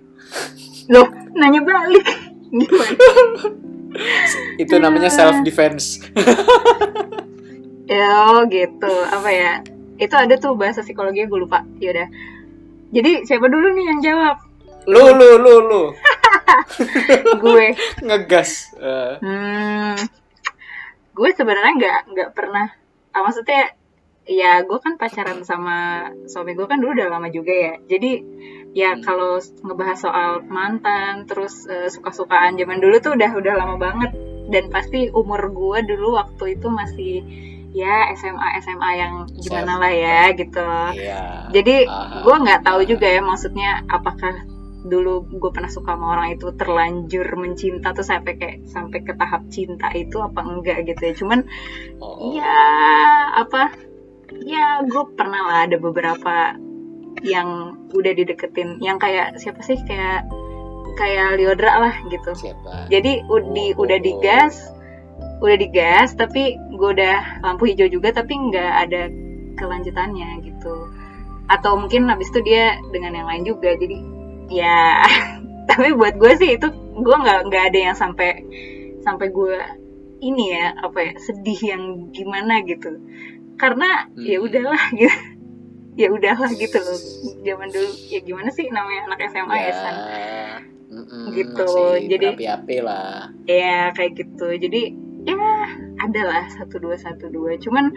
loh nanya balik. Gimana itu namanya self defense Ya, oh gitu. Apa ya? Itu ada tuh bahasa psikologi gue lupa. Yaudah. Jadi siapa dulu nih yang jawab? lu lu lu lu gue. ngegas Eh, Hmm, gue sebenarnya nggak nggak pernah. Ah, maksudnya ya gue kan pacaran sama suami gue kan dulu udah lama juga ya. Jadi ya Hmm. kalau ngebahas soal mantan terus eh, suka-sukaan zaman dulu tuh udah udah lama banget dan pasti umur gue dulu waktu itu masih ya SMA SMA yang gimana lah ya gitu. iya Jadi gue nggak tahu juga ya maksudnya apakah dulu gue pernah suka sama orang itu terlanjur mencinta tuh sampai kayak sampai ke tahap cinta itu apa enggak gitu ya. Cuman oh. ya apa ya gue pernah lah ada beberapa yang udah dideketin yang kayak siapa sih kayak kayak Liodra lah gitu. siapa Jadi udi, Oh, udah oh, oh. digas, udah digas, tapi gue udah lampu hijau juga, tapi nggak ada kelanjutannya gitu. Atau mungkin habis itu dia dengan yang lain juga, jadi ya. tapi buat gue sih itu gue nggak nggak ada yang sampai sampai gue ini ya apa ya sedih yang gimana gitu. Karena ya Hmm. udahlah gitu. Ya udahlah gitu loh. Zaman dulu ya gimana sih namanya anak SMA ya, San? mm-mm, Gitu, masih jadi- berapi-api lah. Ya kayak gitu. Jadi ya ada lah satu dua satu dua. Cuman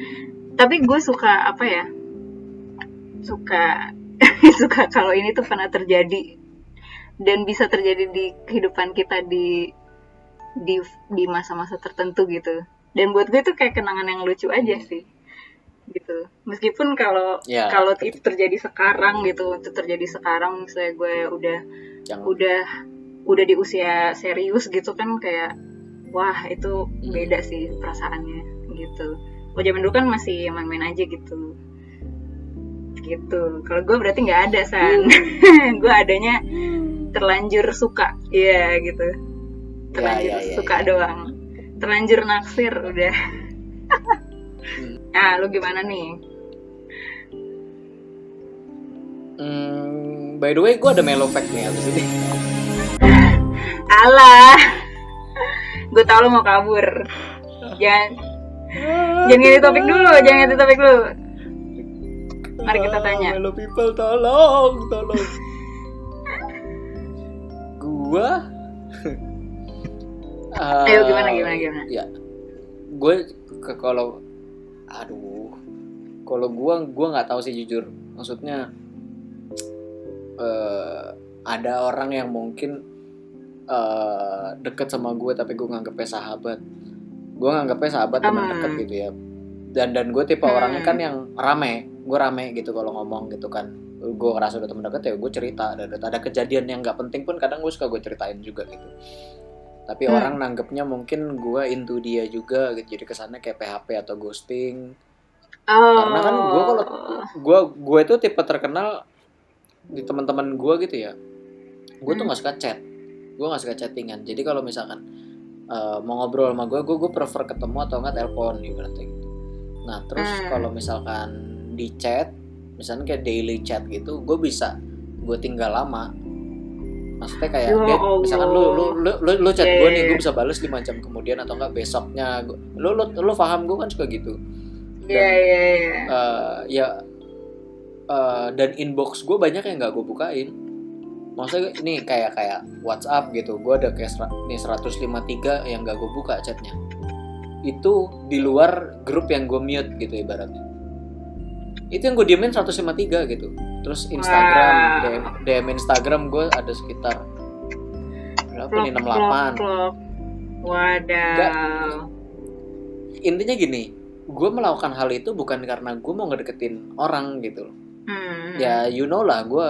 tapi gue suka apa ya? Suka suka kalau ini tuh pernah terjadi. Dan bisa terjadi di kehidupan kita di di di masa-masa tertentu gitu. Dan buat gue itu kayak kenangan yang lucu aja sih gitu meskipun kalau ya kalau itu terjadi sekarang gitu itu terjadi sekarang misalnya gue udah jangan udah udah di usia serius gitu kan kayak wah itu Hmm. beda sih perasaannya gitu. Kalau zaman dulu kan masih main-main aja gitu. Gitu. Kalau gue berarti nggak ada san. gue adanya terlanjur suka. Iya gitu. Terlanjur ya, ya, suka ya. doang. Terlanjur naksir udah. Hmm. Nah, lu gimana nih? Hmm, by the way, gue ada mellow fact nih abis ini. Alah. gue tau lu mau kabur. Jangan jangan ganti topik dulu, jangan ganti topik dulu. Mari kita tanya. Mellow people, tolong, tolong. gua. Ayo gimana gimana gimana? Ya, gue kalau, aduh, kalau gua gua nggak tahu sih jujur. Maksudnya eh ada orang yang mungkin eh deket sama gue tapi gue nganggepnya sahabat. Gue nganggepnya sahabat teman Hmm. deket gitu ya. Dan dan gue tipe Hmm. orangnya kan yang rame, gue rame gitu kalau ngomong gitu kan. Gue ngerasa udah temen deket ya gue cerita. Ada, ada kejadian yang nggak penting pun kadang gue suka gue ceritain juga gitu. Tapi Hmm. orang nanggepnya mungkin gue into dia juga gitu jadi kesannya kayak PHP atau ghosting Oh. Karena kan gua kalau- gue gue itu tipe terkenal di teman-teman gue gitu ya gue tuh Hmm. nggak suka chat gue nggak suka chattingan jadi kalau misalkan eh, mau ngobrol sama gue gue gue prefer ketemu atau enggak telepon ibaratnya gitu nah terus Hmm. kalau misalkan di chat misalnya kayak daily chat gitu gue bisa gue tinggal lama maksudnya kayak Ya dia misalkan lu lu lu lu, lu chat Iya, gue iya, nih gue iya. bisa balas 5 jam kemudian atau enggak besoknya. Gua- lu lu lu paham gue kan suka gitu. Iya iya iya. Eh, ya eh, dan inbox gue banyak yang nggak gue bukain. Maksudnya ini kayak kayak WhatsApp gitu. Gue ada kayak nih 153 yang nggak gue buka chatnya. Itu di luar grup yang gue mute gitu ibaratnya itu yang gue diemin 153 gitu terus Instagram Wah. DM, DM Instagram gue ada sekitar berapa nih 68 Plok, plok. Wadaw. intinya gini gue melakukan hal itu bukan karena gue mau ngedeketin orang gitu loh Hmm. ya you know lah gue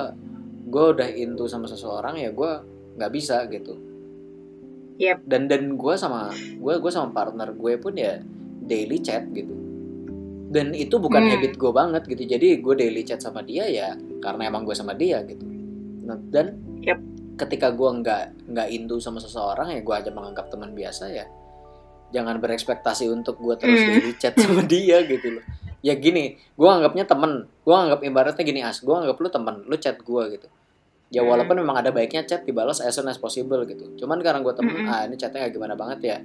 gue udah into sama seseorang ya gue nggak bisa gitu Yep. dan dan gue sama gue gue sama partner gue pun ya daily chat gitu dan itu bukan Hmm. habit gue banget gitu jadi gue daily chat sama dia ya karena emang gue sama dia gitu nah, dan Yep. ketika gue nggak nggak into sama seseorang ya gue aja menganggap teman biasa ya jangan berekspektasi untuk gue terus Hmm. daily chat sama dia gitu loh ya gini gue anggapnya temen gue anggap ibaratnya gini as gue anggap lu temen lu chat gue gitu ya Hmm. walaupun memang ada baiknya chat dibalas as soon as possible gitu cuman karena gue temen Mm-mm. ah ini chatnya gak gimana banget ya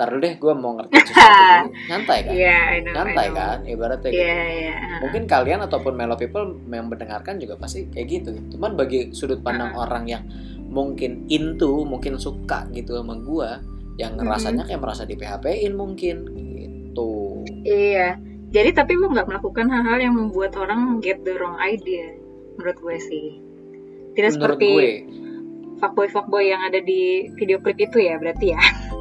ntar deh gue mau ngerti sesuatu nyantai kan Iya, I know, nyantai kan ibaratnya Iya gitu iya. mungkin kalian ataupun mellow people yang mendengarkan juga pasti kayak gitu cuman bagi sudut pandang Hmm. orang yang mungkin into mungkin suka gitu sama gue yang Hmm. rasanya kayak merasa di PHP-in mungkin gitu Iya. Jadi tapi lu nggak melakukan hal-hal yang membuat orang get the wrong idea menurut gue sih. Tidak menurut seperti gue fuckboy fuckboy yang ada di video klip itu ya berarti ya.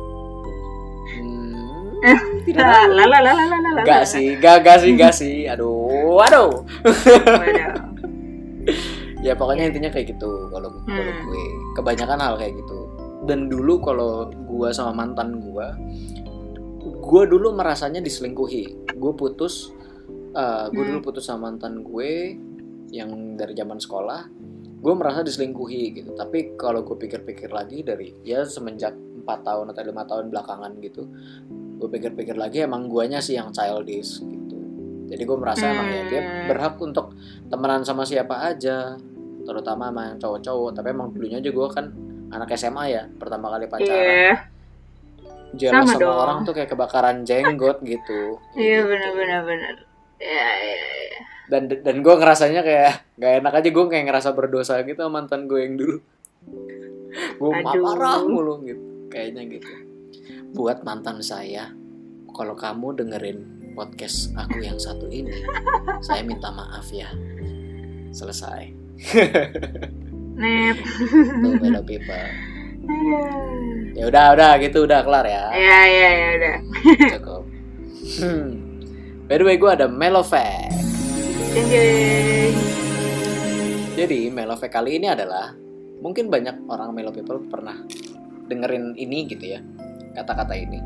tidak La tahu. la la la la la la. Gak sih, gak, gak sih, gak sih. Aduh, aduh. Waduh. Ya pokoknya intinya kayak gitu kalau kalau Hmm. gue. Kebanyakan hal kayak gitu. Dan dulu kalau gue sama mantan gue, gue dulu merasanya diselingkuhi. Gue putus, eh, gue Hmm. dulu putus sama mantan gue yang dari zaman sekolah. Gue merasa diselingkuhi gitu. Tapi kalau gue pikir-pikir lagi dari ya semenjak 4 tahun atau lima tahun belakangan gitu, gue pikir-pikir lagi emang guanya sih yang childish gitu. Jadi gue merasa emang ya dia Hmm. berhak untuk temenan sama siapa aja, terutama sama yang cowok-cowok. Tapi emang dulunya juga gue kan anak SMA ya, pertama kali pacaran. Iya. Jealous sama sama, dong. orang tuh kayak kebakaran jenggot gitu. Iya Gitu. benar benar benar. Iya iya iya. Dan dan gue ngerasanya kayak gak enak aja gue kayak ngerasa berdosa gitu sama mantan gue yang dulu. gue marah mulu gitu, kayaknya gitu. Buat mantan saya, kalau kamu dengerin podcast aku yang satu ini, saya minta maaf ya. Selesai. Tuh beda people. Ya udah udah gitu udah kelar ya. Iya iya iya udah. Cukup. Hmm. By the way gue ada. Anjay. Jadi Melofact kali ini adalah mungkin banyak orang Melo people pernah dengerin ini gitu ya kata-kata ini.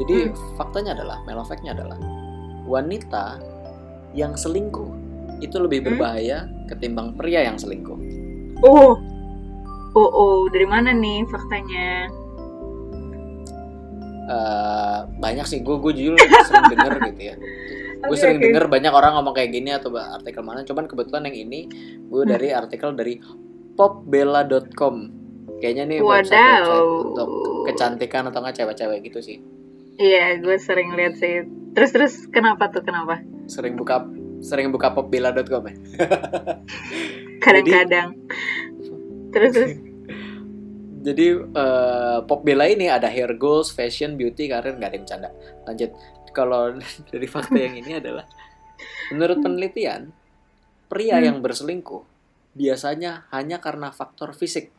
Jadi faktanya adalah Melofactnya adalah wanita yang selingkuh itu lebih Hmm? berbahaya ketimbang pria yang selingkuh. Oh. Oh oh dari mana nih faktanya? Eh, banyak sih gue gue jujur sering denger gitu ya. Gue Oke, sering oke. denger banyak orang ngomong kayak gini atau artikel mana. Cuman kebetulan yang ini gue Hmm. dari artikel dari popbella.com. Kayaknya nih Wadaw. website untuk kecantikan atau nggak cewek-cewek gitu sih. Iya, gue sering lihat sih. Terus terus kenapa tuh kenapa? Sering buka sering buka popbella.com ya. Kadang-kadang. Terus terus. Jadi eh, popbella ini ada hair goals, fashion, beauty, karir nggak ada yang bercanda. Lanjut. Kalau dari fakta yang ini adalah menurut penelitian pria Hmm. yang berselingkuh biasanya hanya karena faktor fisik.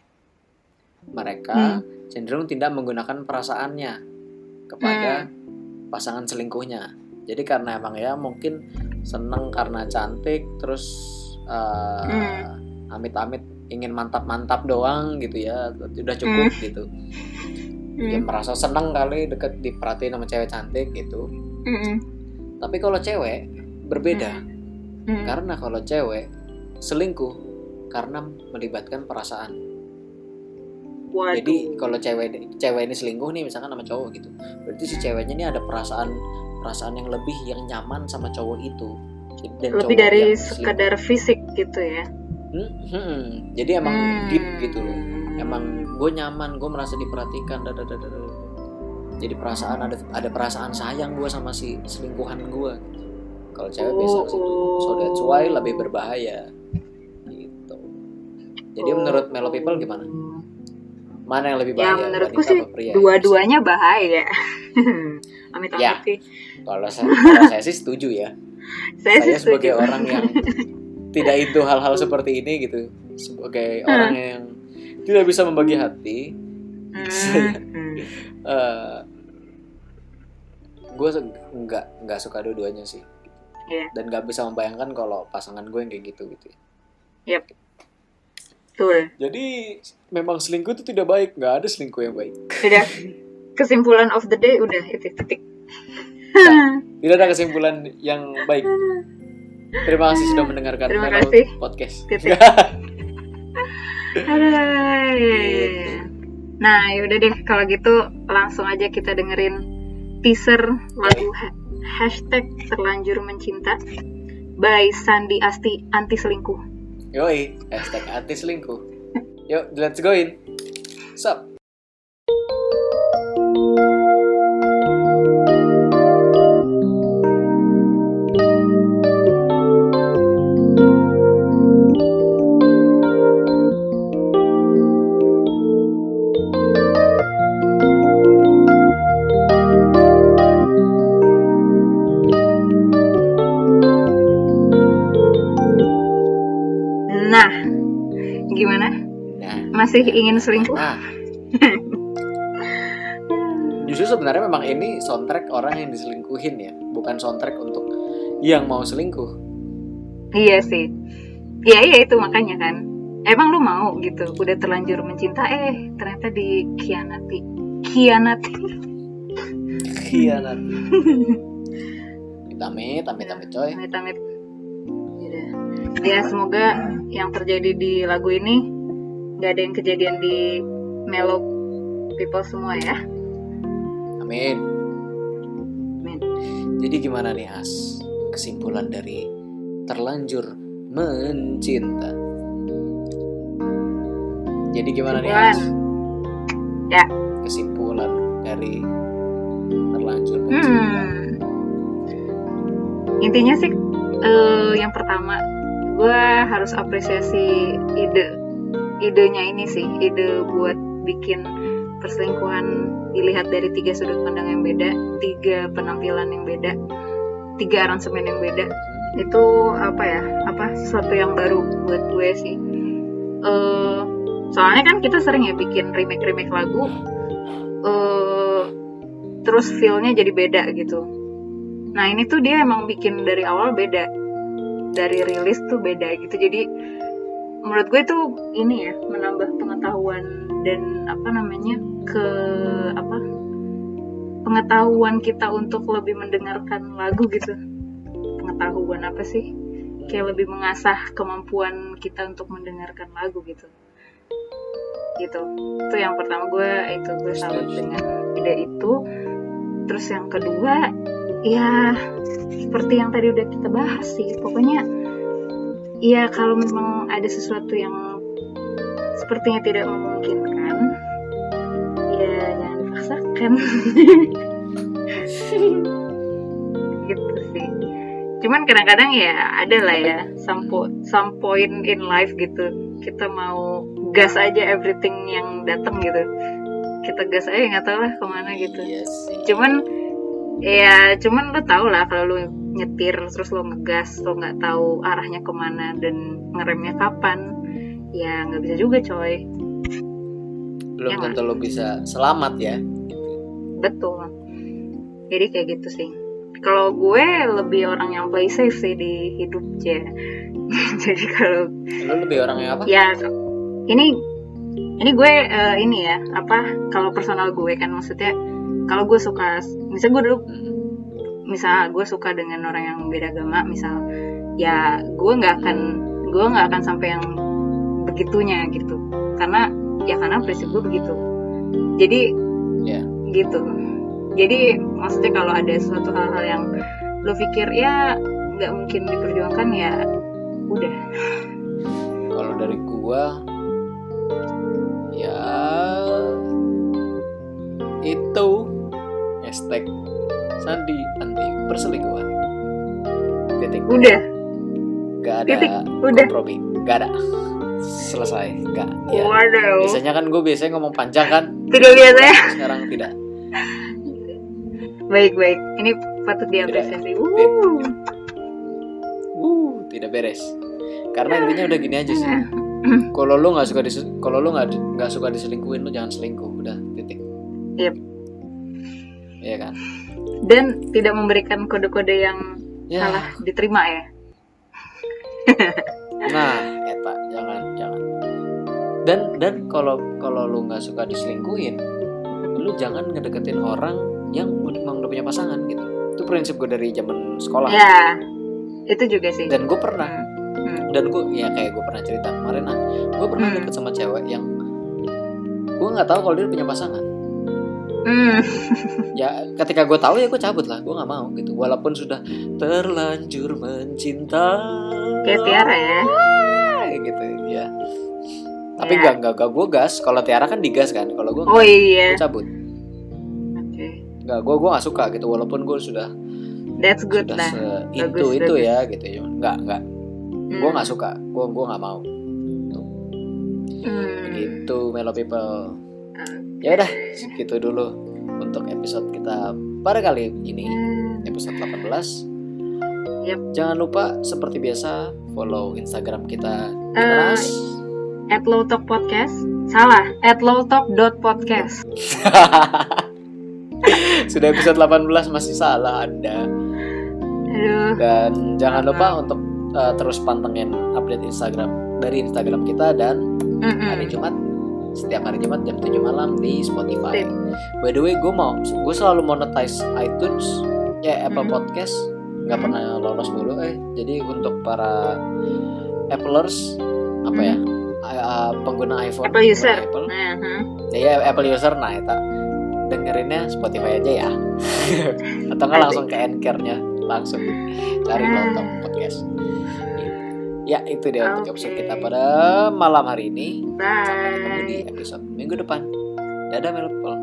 Mereka Hmm. cenderung tidak menggunakan perasaannya kepada pasangan selingkuhnya. Jadi karena emang ya mungkin seneng karena cantik, terus eh, Hmm. amit-amit ingin mantap-mantap doang gitu ya, udah cukup Hmm. gitu. ya Hmm. merasa senang kali deket diperhatiin sama cewek cantik gitu Mm-mm. tapi kalau cewek berbeda Mm. karena kalau cewek selingkuh karena melibatkan perasaan Waduh. jadi kalau cewek cewek ini selingkuh nih misalkan sama cowok gitu berarti si ceweknya ini ada perasaan perasaan yang lebih yang nyaman sama cowok itu dan lebih cowok dari sekedar fisik gitu ya. Hmm, hmm. jadi emang Hmm. deep gitu loh emang gue nyaman gue merasa diperhatikan da, da, da, da, da. jadi perasaan ada ada perasaan sayang gue sama si selingkuhan gue kalau cewek biasa ke situ so that's why lebih berbahaya gitu jadi Oh. menurut Melo People gimana mana yang lebih Ya bahaya menurutku wanita sih dua-duanya bahaya. Amit-amit Ya. sih. kalau saya, kalau saya sih setuju ya Saya, sih saya sebagai setuju. orang yang tidak itu hal-hal seperti ini gitu sebagai orang yang tidak bisa membagi hati Hmm, Saya- hmm. gue nggak nggak suka dua-duanya sih Iya. dan nggak bisa membayangkan kalau pasangan gue yang kayak gitu gitu Betul. jadi memang selingkuh itu tidak baik nggak ada selingkuh yang baik Sudah kesimpulan of the day udah itu titik. tidak ada kesimpulan yang baik terima kasih sudah mendengarkan Terima kasih. podcast Titik. Iya. Nah, yaudah deh kalau gitu langsung aja kita dengerin teaser lagu ha- hashtag terlanjur mencinta by Sandi Asti anti selingkuh. Yoi hashtag anti selingkuh. Yuk let's go in. Sup gimana? nah Masih ingin selingkuh? Nah. Justru sebenarnya memang ini soundtrack orang yang diselingkuhin ya, bukan soundtrack untuk yang mau selingkuh. Iya sih. Iya iya itu makanya kan. Emang lu mau gitu, udah terlanjur mencinta eh ternyata dikhianati. Khianati. Nanti. Amit amit amit coy. Amit-amit. Yaudah. Ya semoga yang terjadi di lagu ini nggak ada yang kejadian di Melo people semua ya. Amin. Amin. Jadi gimana nih As? Kesimpulan dari terlanjur mencinta. Jadi gimana nih Kesimpulan. As? Ya. Kesimpulan dari terlanjur mencinta. Hmm. Intinya sih eh, yang pertama gue harus apresiasi ide idenya ini sih ide buat bikin perselingkuhan dilihat dari tiga sudut pandang yang beda tiga penampilan yang beda tiga aransemen yang beda. Itu apa ya? Apa? Sesuatu yang baru buat gue sih. Eh, soalnya kan kita sering ya bikin remake remake lagu eh terus feelnya jadi beda gitu. Nah ini tuh dia emang bikin dari awal beda dari rilis tuh beda gitu. Jadi menurut gue tuh ini ya menambah pengetahuan dan apa namanya ke apa pengetahuan kita untuk lebih mendengarkan lagu gitu. Pengetahuan apa sih? Kayak lebih mengasah kemampuan kita untuk mendengarkan lagu gitu. Gitu. Itu yang pertama gue itu gue salut dengan ide itu. Terus yang kedua ya seperti yang tadi udah kita bahas sih pokoknya ya kalau memang ada sesuatu yang sepertinya tidak memungkinkan ya jangan dipaksakan. Gitu sih. Cuman kadang-kadang ya ada lah ya some, po- some point in life gitu kita mau gas aja everything yang datang gitu. Kita gas aja nggak tahu lah ke mana gitu. Iya sih. cuman ya cuman lu tau lah kalau lu nyetir terus lu ngegas lu nggak tahu arahnya ke mana dan ngeremnya kapan ya nggak bisa juga coy. Belum Ya, tentu lo bisa selamat ya. betul. Jadi kayak gitu sih. Kalau gue lebih orang yang play safe sih di hidup ya jadi kalau Lo lebih orang yang apa? ya ini ini gue eh, ini ya apa kalau personal gue kan maksudnya kalau gue suka misalnya gue dulu Hmm. misal gue suka dengan orang yang beda agama misal ya gue nggak akan gue nggak akan sampai yang begitunya gitu karena ya karena prinsip gue begitu jadi Ya. gitu jadi maksudnya kalau ada suatu hal-hal yang lo pikir ya nggak mungkin diperjuangkan ya udah Kalau dari gua ya itu hashtag Sandi anti perselingkuhan. Titik. udah Gak ada titik, udah. kompromi. Gak ada. Selesai. Gak. Ya. waduh Biasanya kan gue biasanya ngomong panjang kan. tidak biasa ya Sekarang tidak. baik baik ini patut diapresiasi uh. Uh, tidak beres. Karena intinya udah gini aja sih. Kalau lu nggak suka kalau lu nggak nggak suka diselingkuhin lu jangan selingkuh. Udah titik. Yep. Iya kan? dan tidak memberikan kode-kode yang Ya. salah diterima ya Nah, eta jangan jangan. Dan dan kalau kalau lu nggak suka diselingkuhin, lu jangan ngedeketin orang yang udah- emang udah punya pasangan gitu. Itu prinsip gue dari zaman sekolah. ya itu juga sih Dan gue pernah Hmm. dan gue ya kayak gue pernah cerita kemarin ah, gue pernah Hmm. deket sama cewek yang gue nggak tahu kalau dia punya pasangan. Hmm. Ya ketika gue tahu ya gue cabut lah, gue nggak mau gitu. Walaupun sudah terlanjur mencinta. kayak Tiara ya gitu ya. Tapi Ya. nggak nggak nggak gue gas. Kalau Tiara kan digas kan. Kalau gue oh iya gue cabut. oke Nggak gue gue nggak suka gitu. Walaupun gue sudah that's good sudah lah itu Bagus, itu bagus. ya gitu. Cuman Nggak nggak. Hmm. Gue nggak suka. Gue gue nggak mau. Hmm. Gitu Melo people. Ya udah segitu dulu untuk episode kita pada kali ini episode 18. Yep. Jangan lupa seperti biasa follow Instagram kita di Eh, mana, As? at low talk podcast salah at low talk dot podcast Sudah episode 18 masih salah Anda. aduh Dan jangan lupa untuk uh, terus pantengin update Instagram dari Instagram kita dan Mm-mm. hari Jumat setiap hari Jumat jam 7 malam di Spotify. By the way, gue mau gue selalu monetize iTunes ya Apple Mhm. Podcast nggak Mhm. pernah lolos mulu eh. Jadi untuk para Applers apa ya? uh, pengguna iPhone, Apple user Apple, nah hmm. ya Apple user nah itu dengerinnya Spotify aja ya. Atau nggak langsung ke Anchor-nya langsung cari nonton podcast. Ya itu dia untuk episode kita pada malam hari ini. Sampai ketemu bye di episode minggu depan. Dadah Melpol.